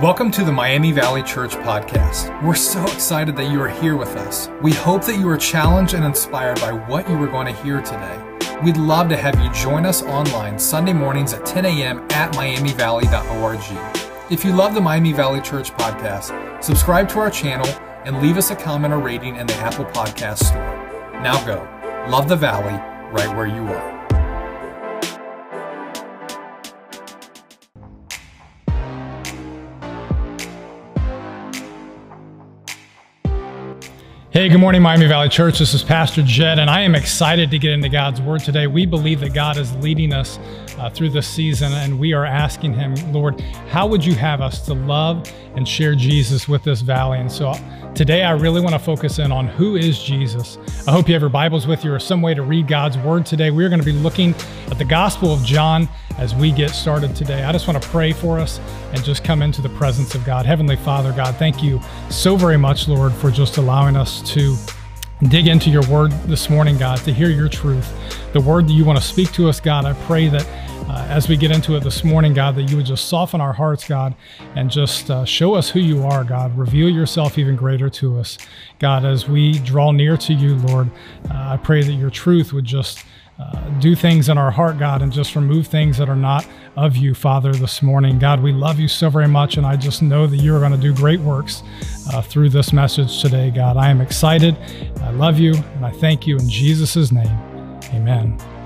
Welcome to the Miami Valley Church podcast. We're so excited that you are here with us. We hope that you are challenged and inspired by what you are going to hear today. We'd love to have you join us online Sunday mornings at 10 a.m. at miamivalley.org. If you love the Miami Valley Church podcast, subscribe to our channel and leave us a comment or rating in the Apple Podcast Store. Now go. Love the Valley right where you are. Hey, good morning, Miami Valley Church. This is Pastor Jed, and I am excited to get into God's Word today. We believe that God is leading us uh, through this season, and we are asking Him, Lord, how would you have us to love and share Jesus with this valley? And so today, I really want to focus in on who is Jesus. I hope you have your Bibles with you or some way to read God's Word today. We're going to be looking at the Gospel of John as we get started today. I just want to pray for us and just come into the presence of God. Heavenly Father, God, thank you so very much, Lord, for just allowing us to dig into your word this morning, God, to hear your truth, the word that you want to speak to us, God. I pray that uh, as we get into it this morning, God, that you would just soften our hearts, God, and just uh, show us who you are, God. Reveal yourself even greater to us, God, as we draw near to you, Lord. Uh, I pray that your truth would just do things in our heart, God, and just remove things that are not of you, Father, this morning. God, we love you so very much, and I just know that you are going to do great works uh, through this message today, God. I am excited. I love you, and I thank you in Jesus' name. Amen.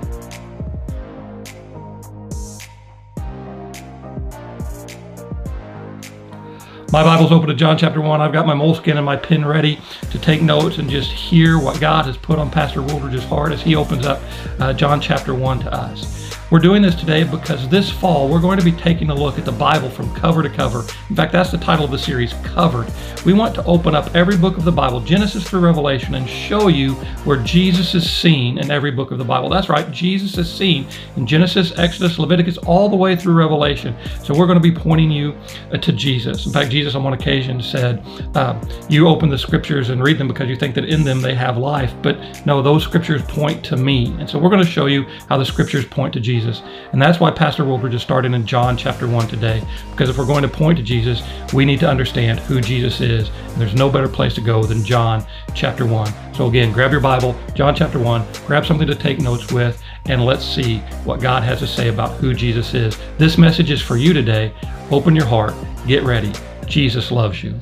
My Bible's open to John chapter 1. I've got my moleskin and my pen ready to take notes and just hear what God has put on Pastor Woolridge's heart as he opens up uh, John chapter 1 to us. We're doing this today because this fall we're going to be taking a look at the Bible from cover to cover. In fact, that's the title of the series, Covered. We want to open up every book of the Bible, Genesis through Revelation, and show you where Jesus is seen in every book of the Bible. That's right, Jesus is seen in Genesis, Exodus, Leviticus, all the way through Revelation. So we're going to be pointing you uh, to Jesus. In fact, Jesus on one occasion said, uh, You open the scriptures and read them because you think that in them they have life. But no, those scriptures point to me. And so we're going to show you how the scriptures point to Jesus. Jesus. And that's why Pastor Wilbur just started in John chapter 1 today. Because if we're going to point to Jesus, we need to understand who Jesus is. And there's no better place to go than John chapter 1. So again, grab your Bible, John chapter 1, grab something to take notes with, and let's see what God has to say about who Jesus is. This message is for you today. Open your heart, get ready. Jesus loves you.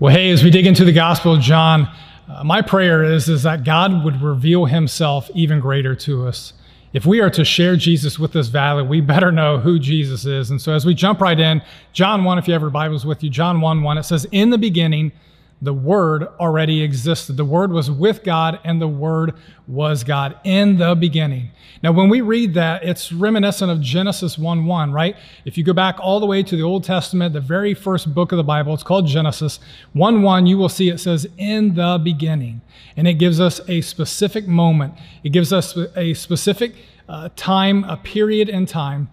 Well, hey, as we dig into the Gospel of John, uh, my prayer is, is that God would reveal himself even greater to us if we are to share Jesus with this valley, we better know who Jesus is. And so as we jump right in, John 1, if you have your Bibles with you, John 1 1, it says, In the beginning, the Word already existed. The Word was with God, and the Word was God in the beginning. Now, when we read that, it's reminiscent of Genesis 1 1, right? If you go back all the way to the Old Testament, the very first book of the Bible, it's called Genesis 1 1, you will see it says, In the beginning. And it gives us a specific moment, it gives us a specific uh, time, a period in time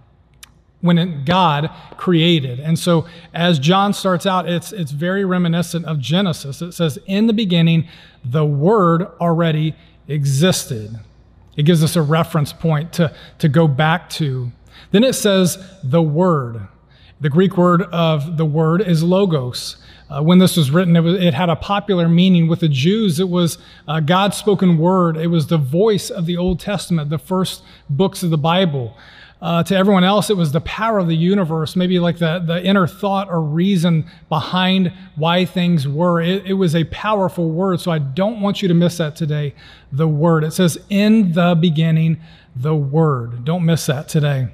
when God created. And so as John starts out, it's, it's very reminiscent of Genesis. It says, In the beginning, the Word already existed. It gives us a reference point to, to go back to. Then it says, the Word. The Greek word of the Word is logos. Uh, when this was written, it, was, it, had a popular meaning. With the Jews, it was uh, God's spoken word. It was the voice of the Old Testament, the first books of the Bible. Uh, to everyone else, it was the power of the universe, maybe like the, the inner thought or reason behind why things were. It, it was a powerful word, so I don't want you to miss that today. The word. It says, In the beginning, the word. Don't miss that today.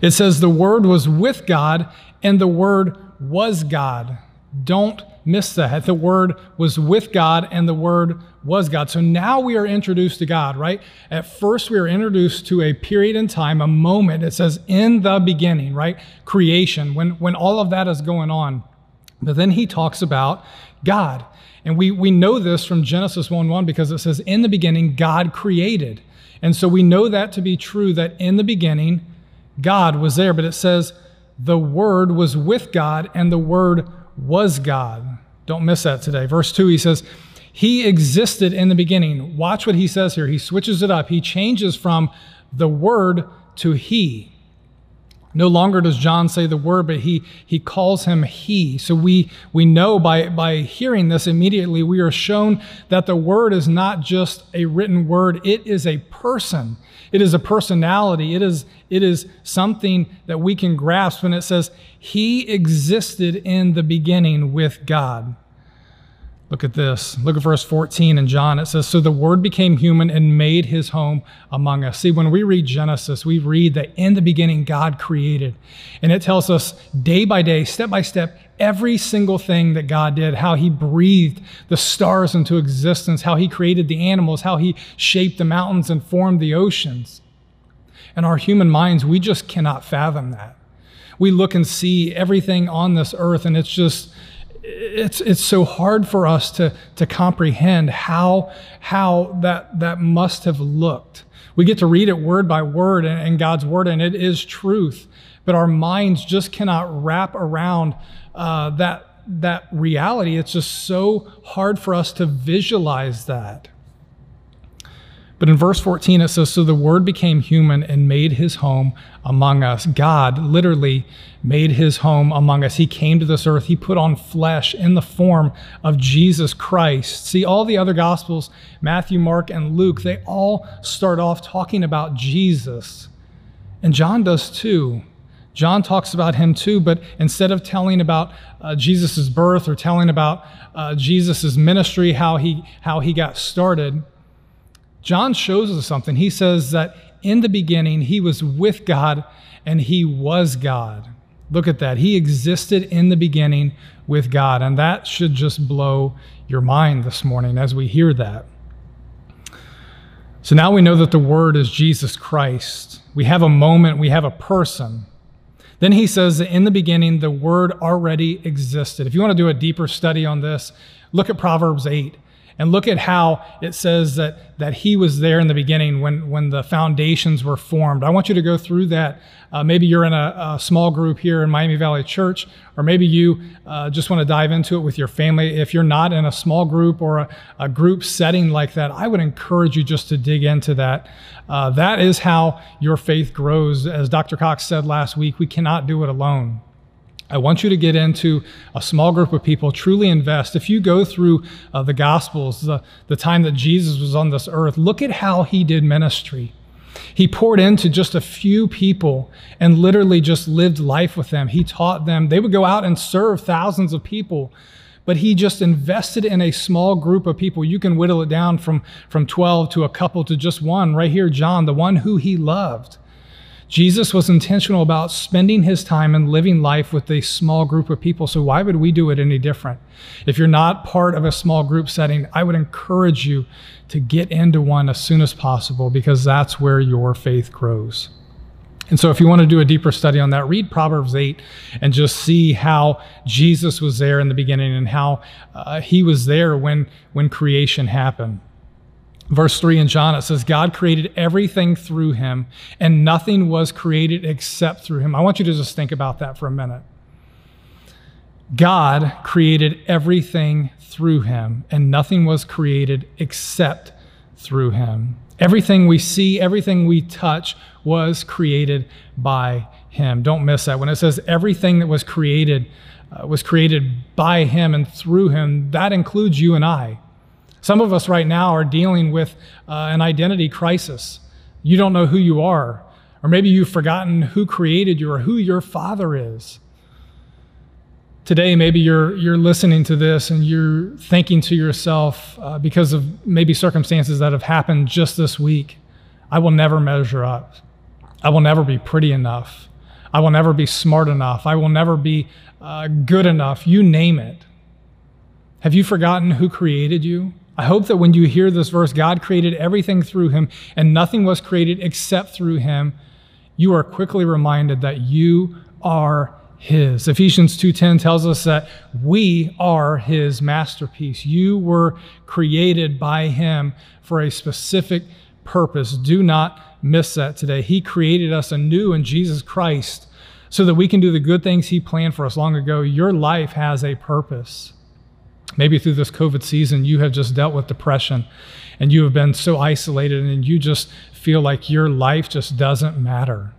It says, The word was with God, and the word was God. Don't miss that. The Word was with God and the Word was God. So now we are introduced to God, right? At first, we are introduced to a period in time, a moment. It says, in the beginning, right? Creation, when, when all of that is going on. But then he talks about God. And we, we know this from Genesis 1 1 because it says, in the beginning, God created. And so we know that to be true, that in the beginning, God was there. But it says, the Word was with God and the Word was God. Don't miss that today. Verse 2, he says, He existed in the beginning. Watch what he says here. He switches it up. He changes from the Word to He. No longer does John say the word, but he, he calls him he. So we, we know by, by hearing this immediately, we are shown that the word is not just a written word, it is a person. It is a personality. It is, it is something that we can grasp when it says, He existed in the beginning with God. Look at this. Look at verse 14 in John. It says, So the Word became human and made his home among us. See, when we read Genesis, we read that in the beginning God created. And it tells us day by day, step by step, every single thing that God did, how he breathed the stars into existence, how he created the animals, how he shaped the mountains and formed the oceans. And our human minds, we just cannot fathom that. We look and see everything on this earth, and it's just it's it's so hard for us to to comprehend how how that that must have looked. We get to read it word by word in, God's word, and it is truth. But our minds just cannot wrap around uh, that that reality. It's just so hard for us to visualize that. But in verse 14, it says, So the Word became human and made his home among us. God literally made his home among us. He came to this earth. He put on flesh in the form of Jesus Christ. See, all the other Gospels, Matthew, Mark, and Luke, they all start off talking about Jesus. And John does too. John talks about him too, but instead of telling about uh, Jesus' birth or telling about uh, Jesus' ministry, how he, how he got started, John shows us something. He says that in the beginning, he was with God and he was God. Look at that. He existed in the beginning with God. And that should just blow your mind this morning as we hear that. So now we know that the Word is Jesus Christ. We have a moment, we have a person. Then he says that in the beginning, the Word already existed. If you want to do a deeper study on this, look at Proverbs 8. And look at how it says that, that he was there in the beginning when, when the foundations were formed. I want you to go through that. Uh, maybe you're in a, a, small group here in Miami Valley Church, or maybe you uh, just want to dive into it with your family. If you're not in a small group or a, a group setting like that, I would encourage you just to dig into that. Uh, that is how your faith grows. As Dr. Cox said last week, we cannot do it alone. I want you to get into a small group of people, truly invest. If you go through uh, the Gospels, the, the time that Jesus was on this earth, look at how he did ministry. He poured into just a few people and literally just lived life with them. He taught them. They would go out and serve thousands of people, but he just invested in a small group of people. You can whittle it down from, from 12 to a couple to just one. Right here, John, the one who he loved. Jesus was intentional about spending his time and living life with a small group of people. So, why would we do it any different? If you're not part of a small group setting, I would encourage you to get into one as soon as possible because that's where your faith grows. And so, if you want to do a deeper study on that, read Proverbs 8 and just see how Jesus was there in the beginning and how uh, he was there when, when creation happened verse 3 in John, it says, God created everything through him, and nothing was created except through him. I want you to just think about that for a minute. God created everything through him, and nothing was created except through him. Everything we see, everything we touch was created by him. Don't miss that. When it says everything that was created uh, was created by him and through him, that includes you and I. Some of us right now are dealing with uh, an identity crisis. You don't know who you are, or maybe you've forgotten who created you or who your father is. Today, maybe you're, you're listening to this and you're thinking to yourself, uh, because of maybe circumstances that have happened just this week, I will never measure up. I will never be pretty enough. I will never be smart enough. I will never be uh, good enough. You name it. Have you forgotten who created you? I hope that when you hear this verse, God created everything through him and nothing was created except through him, you are quickly reminded that you are his. Ephesians 2:10 tells us that we are his masterpiece. You were created by him for a specific purpose. Do not miss that today. He created us anew in Jesus Christ so that we can do the good things he planned for us long ago. Your life has a purpose. Maybe through this COVID season, you have just dealt with depression and you have been so isolated and you just feel like your life just doesn't matter.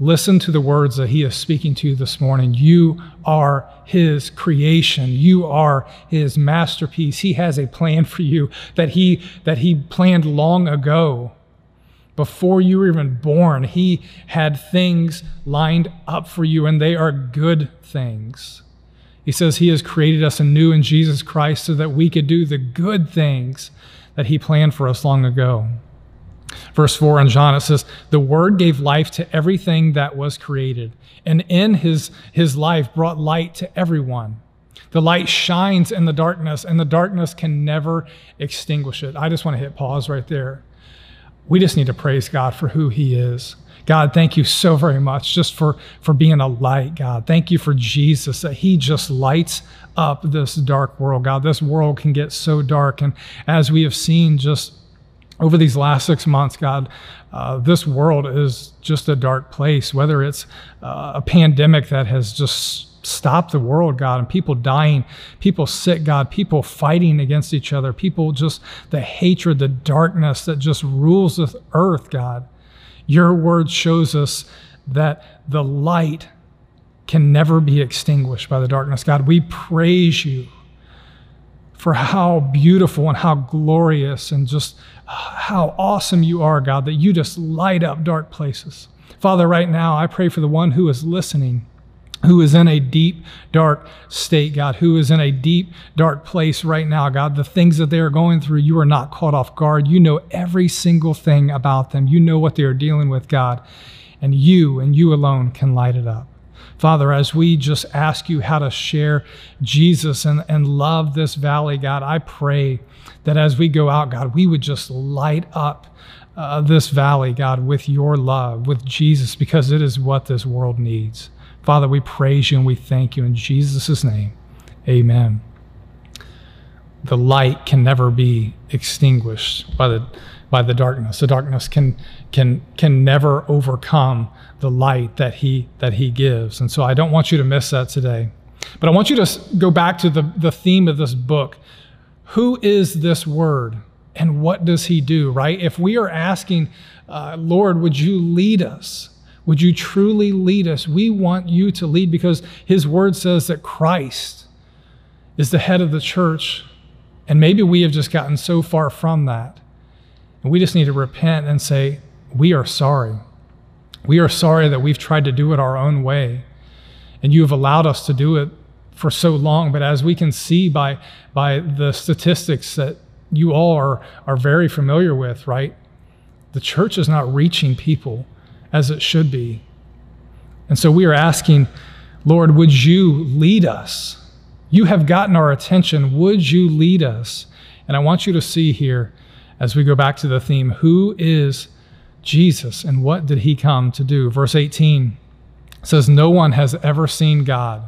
Listen to the words that he is speaking to you this morning. You are his creation. You are his masterpiece. He has a plan for you that he that he planned long ago. Before you were even born, he had things lined up for you and they are good things. He says he has created us anew in Jesus Christ so that we could do the good things that he planned for us long ago. Verse 4 in John, it says, The Word gave life to everything that was created, and in his, his life brought light to everyone. The light shines in the darkness, and the darkness can never extinguish it. I just want to hit pause right there. We just need to praise God for who He is. God, thank you so very much just for, for being a light, God. Thank you for Jesus, that He just lights up this dark world, God. This world can get so dark. And as we have seen just over these last six months, God, uh, this world is just a dark place, whether it's uh, a pandemic that has just stopped the world, God, and people dying, people sick, God, people fighting against each other, people just the hatred, the darkness that just rules this earth, God. Your word shows us that the light can never be extinguished by the darkness. God, we praise you for how beautiful and how glorious and just uh, how awesome you are, God, that you just light up dark places. Father, right now, I pray for the one who is listening, who is in a deep, dark state, God, who is in a deep, dark place right now, God. The things that they are going through, you are not caught off guard. You know every single thing about them, you know what they are dealing with, God, and you and you alone can light it up. Father, as we just ask you how to share Jesus and, and love this valley, God, I pray that as we go out, God, we would just light up uh, this valley, God, with your love, with Jesus, because it is what this world needs. Father, we praise you and we thank you in Jesus' name. Amen. The light can never be extinguished by the by the darkness. The darkness can can can never overcome the light that he that he gives. And so I don't want you to miss that today. But I want you to go back to the, the theme of this book. Who is this word and what does he do, right? If we are asking, uh, Lord, would you lead us? Would you truly lead us? We want you to lead because his word says that Christ is the head of the church. And maybe we have just gotten so far from that. And we just need to repent and say, We are sorry. We are sorry that we've tried to do it our own way. And you have allowed us to do it for so long. But as we can see by, by the statistics that you all are, are very familiar with, right? The church is not reaching people as it should be. And so we are asking, Lord, would you lead us? You have gotten our attention. Would you lead us? And I want you to see here, as we go back to the theme, who is Jesus and what did he come to do? Verse 18 says, No one has ever seen God.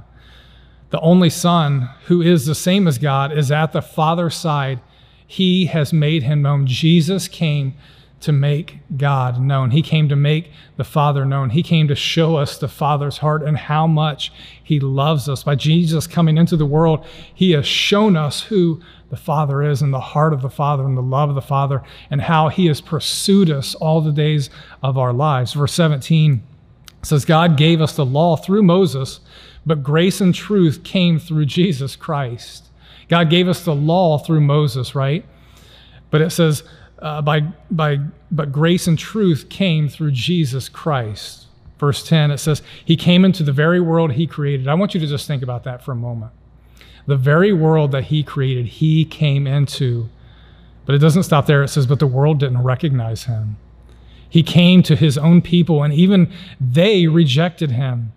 The only Son, who is the same as God, is at the Father's side. He has made him known. Jesus came to make God known. He came to make the Father known. He came to show us the Father's heart and how much He loves us. By Jesus coming into the world, He has shown us who the Father is and the heart of the Father and the love of the Father and how He has pursued us all the days of our lives. Verse 17 says, God gave us the law through Moses, but grace and truth came through Jesus Christ. God gave us the law through Moses, right? But it says, uh, by, by, but grace and truth came through Jesus Christ. Verse 10, it says, He came into the very world He created. I want you to just think about that for a moment. The very world that He created, He came into. But it doesn't stop there. It says, But the world didn't recognize Him. He came to His own people, and even they rejected Him.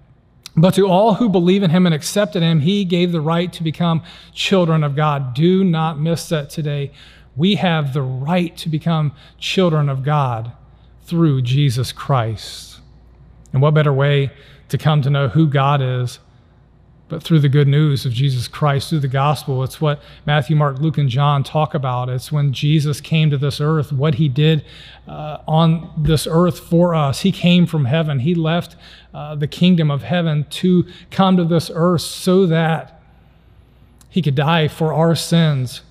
But to all who believe in him and accepted him, he gave the right to become children of God. Do not miss that today we have the right to become children of God through Jesus Christ. And what better way to come to know who God is but through the good news of Jesus Christ, through the gospel. It's what Matthew, Mark, Luke, and John talk about. It's when Jesus came to this earth, what he did uh, on this earth for us. He came from heaven, he left uh, the kingdom of heaven to come to this earth so that he could die for our sins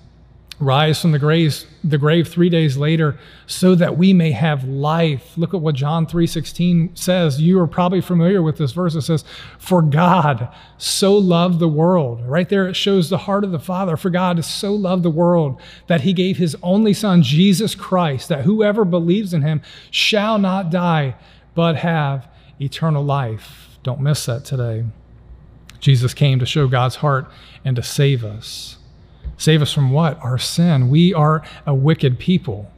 rise from the grave, the grave three days later so that we may have life. Look at what john 3.16 says. You are probably familiar with this verse. It says for god so loved the world. Right there it shows the heart of the father. For god so loved the world that he gave his only son jesus christ that whoever believes in him shall not die but have eternal life. Don't miss that today. Jesus came to show god's heart and to save us Save us from what? Our sin. We are a wicked people.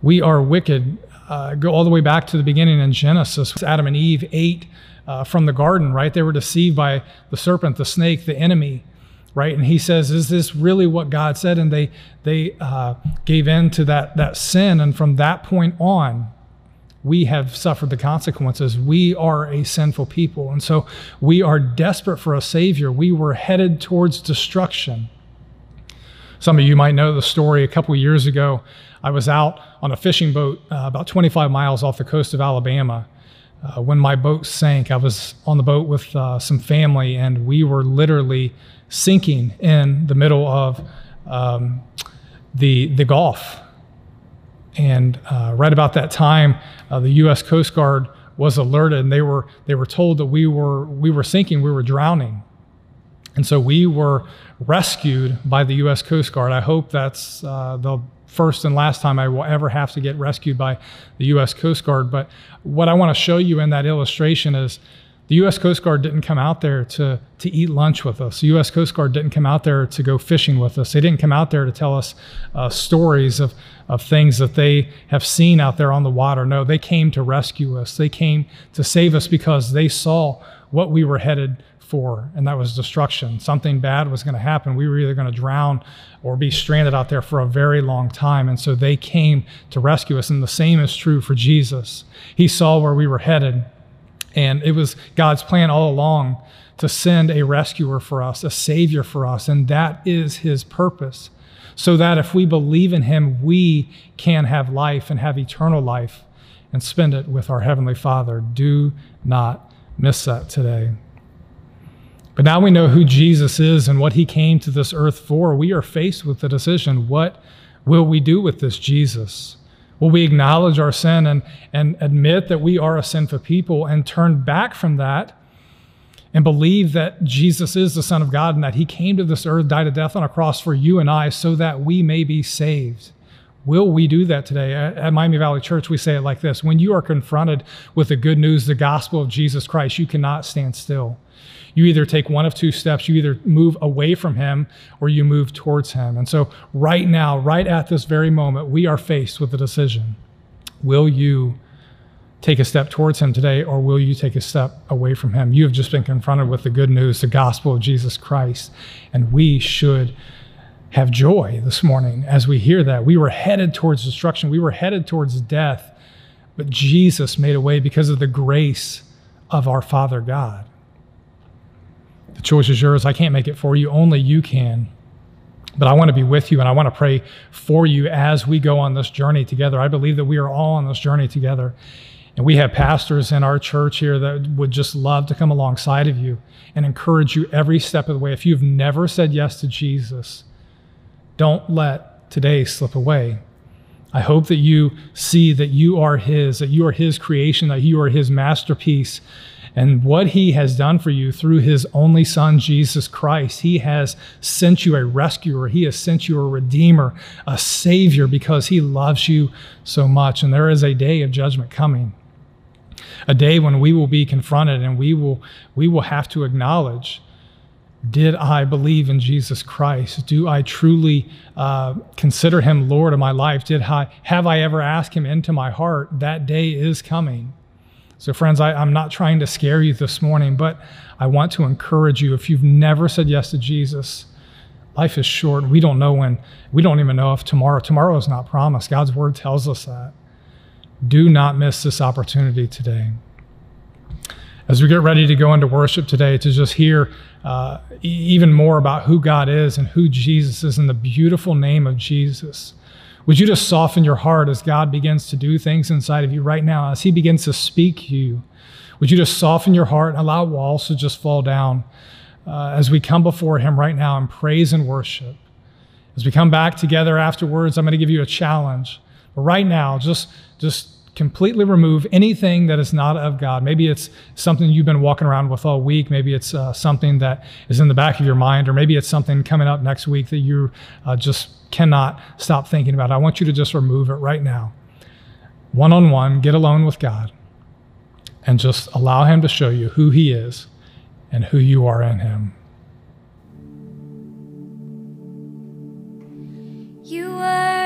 We are wicked. Uh, go all the way back to the beginning in Genesis. Adam and Eve ate uh, from the garden, right? They were deceived by the serpent, the snake, the enemy, right? And he says, "Is this really what God said?" And they they uh, gave in to that that sin, and from that point on, we have suffered the consequences. We are a sinful people, and so we are desperate for a savior. We were headed towards destruction. Some of you might know the story. A couple years ago, I was out on a fishing boat uh, about 25 miles off the coast of Alabama. Uh, when my boat sank, I was on the boat with uh, some family, and we were literally sinking in the middle of um, the the Gulf. And uh, right about that time, uh, the U.S. Coast Guard was alerted, and they were they were told that we were we were sinking, we were drowning. And so we were rescued by the U.S. Coast Guard. I hope that's uh, the first and last time I will ever have to get rescued by the U.S. Coast Guard. But what I want to show you in that illustration is the U.S. Coast Guard didn't come out there to, to eat lunch with us. The U.S. Coast Guard didn't come out there to go fishing with us. They didn't come out there to tell us uh, stories of, of things that they have seen out there on the water. No, they came to rescue us. They came to save us because they saw what we were headed for, and that was destruction. Something bad was going to happen. We were either going to drown or be stranded out there for a very long time. And so they came to rescue us. And the same is true for Jesus. He saw where we were headed, and it was God's plan all along to send a rescuer for us, a savior for us. And that is his purpose. So that if we believe in him, we can have life and have eternal life and spend it with our Heavenly Father. Do not miss that today. But now we know who Jesus is and what he came to this earth for. We are faced with the decision what will we do with this Jesus? Will we acknowledge our sin and, and admit that we are a sinful people and turn back from that and believe that Jesus is the Son of God and that he came to this earth, died a death on a cross for you and I so that we may be saved? Will we do that today? At Miami Valley Church, we say it like this When you are confronted with the good news, the gospel of Jesus Christ, you cannot stand still you either take one of two steps. You either move away from him or you move towards him. And so, right now, right at this very moment, we are faced with a decision. Will you take a step towards him today or will you take a step away from him? You have just been confronted with the good news, the gospel of Jesus Christ. And we should have joy this morning as we hear that. We were headed towards destruction, we were headed towards death, but Jesus made a way because of the grace of our Father God. The choice is yours. I can't make it for you. Only you can. But I want to be with you and I want to pray for you as we go on this journey together. I believe that we are all on this journey together. And we have pastors in our church here that would just love to come alongside of you and encourage you every step of the way. If you've never said yes to Jesus, don't let today slip away. I hope that you see that you are His, that you are His creation, that you are His masterpiece, and what he has done for you through his only son, Jesus Christ. He has sent you a rescuer, he has sent you a redeemer, a savior, because he loves you so much. And there is a day of judgment coming. A day when we will be confronted and we will, we will have to acknowledge did I believe in Jesus Christ? Do I truly uh, consider him Lord of my life? Did I, have I ever asked him into my heart? That day is coming. So, friends, I, am not trying to scare you this morning, but I want to encourage you. If you've never said yes to Jesus, life is short. We don't know when, we don't even know if tomorrow, tomorrow is not promised. God's word tells us that. Do not miss this opportunity today as we get ready to go into worship today, to just hear uh, even more about who God is and who Jesus is in the beautiful name of Jesus. Would you just soften your heart as God begins to do things inside of you right now, as He begins to speak to you? Would you just soften your heart and allow walls to just fall down uh, as we come before Him right now in praise and worship? As we come back together afterwards, I'm going to give you a challenge. But right now, just, just completely remove anything that is not of God. Maybe it's something you've been walking around with all week. Maybe it's uh, something that is in the back of your mind, or maybe it's something coming up next week that you uh, just cannot stop thinking about. I want you to just remove it right now. One on one, get alone with God and just allow Him to show you who He is and who you are in Him. You were.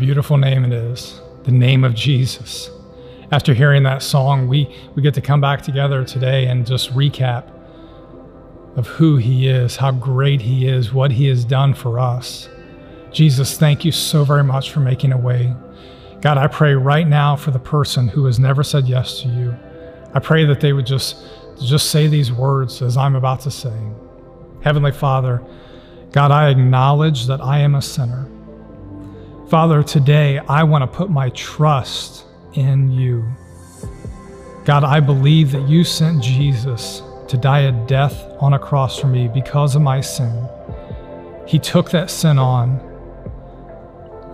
beautiful name it is the name of Jesus. After hearing that song, we, we get to come back together today and just recap of who He is, how great He is, what He has done for us. Jesus, thank you so very much for making a way. God, I pray right now for the person who has never said yes to you. I pray that they would just, just say these words as I'm about to say. Heavenly Father, God, I acknowledge that I am a sinner. Father, today I want to put my trust in you. God, I believe that you sent Jesus to die a death on a cross for me because of my sin. He took that sin on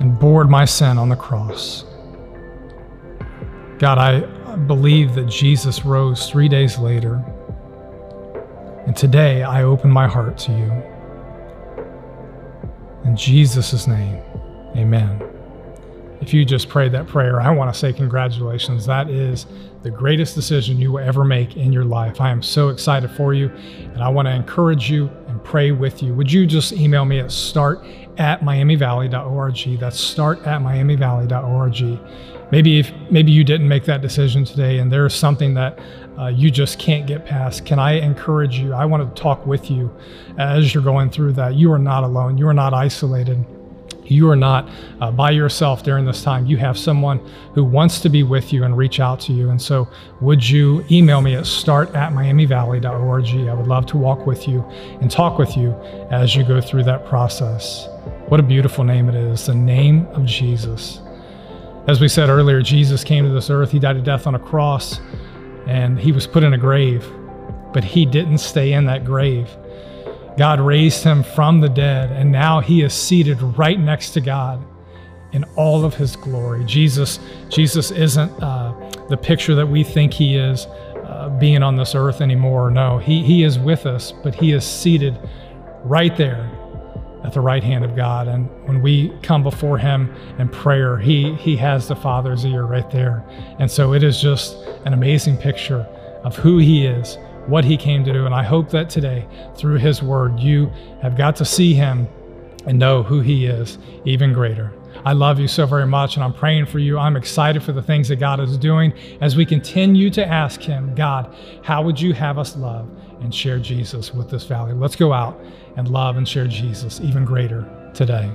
and bore my sin on the cross. God, I believe that Jesus rose three days later. And today I open my heart to you. In Jesus' name, amen. If you just prayed that prayer, I want to say congratulations. That is the greatest decision you will ever make in your life. I am so excited for you, and I want to encourage you and pray with you. Would you just email me at start at miamivalley.org? That's start at miamivalley.org. Maybe if maybe you didn't make that decision today, and there's something that uh, you just can't get past. Can I encourage you? I want to talk with you as you're going through that. You are not alone. You are not isolated. You are not uh, by yourself during this time. You have someone who wants to be with you and reach out to you. And so, would you email me at start at miamivalley.org? I would love to walk with you and talk with you as you go through that process. What a beautiful name it is the name of Jesus. As we said earlier, Jesus came to this earth, he died a death on a cross, and he was put in a grave, but he didn't stay in that grave. God raised him from the dead, and now he is seated right next to God in all of his glory. Jesus, Jesus isn't uh, the picture that we think he is uh, being on this earth anymore. No, he, he is with us, but he is seated right there at the right hand of God. And when we come before him in prayer, he, he has the Father's ear right there. And so it is just an amazing picture of who he is what he came to do. And I hope that today, through his word, you have got to see him and know who he is even greater. I love you so very much, and I'm praying for you. I'm excited for the things that God is doing as we continue to ask Him, God, how would you have us love and share Jesus with this valley? Let's go out and love and share Jesus even greater today.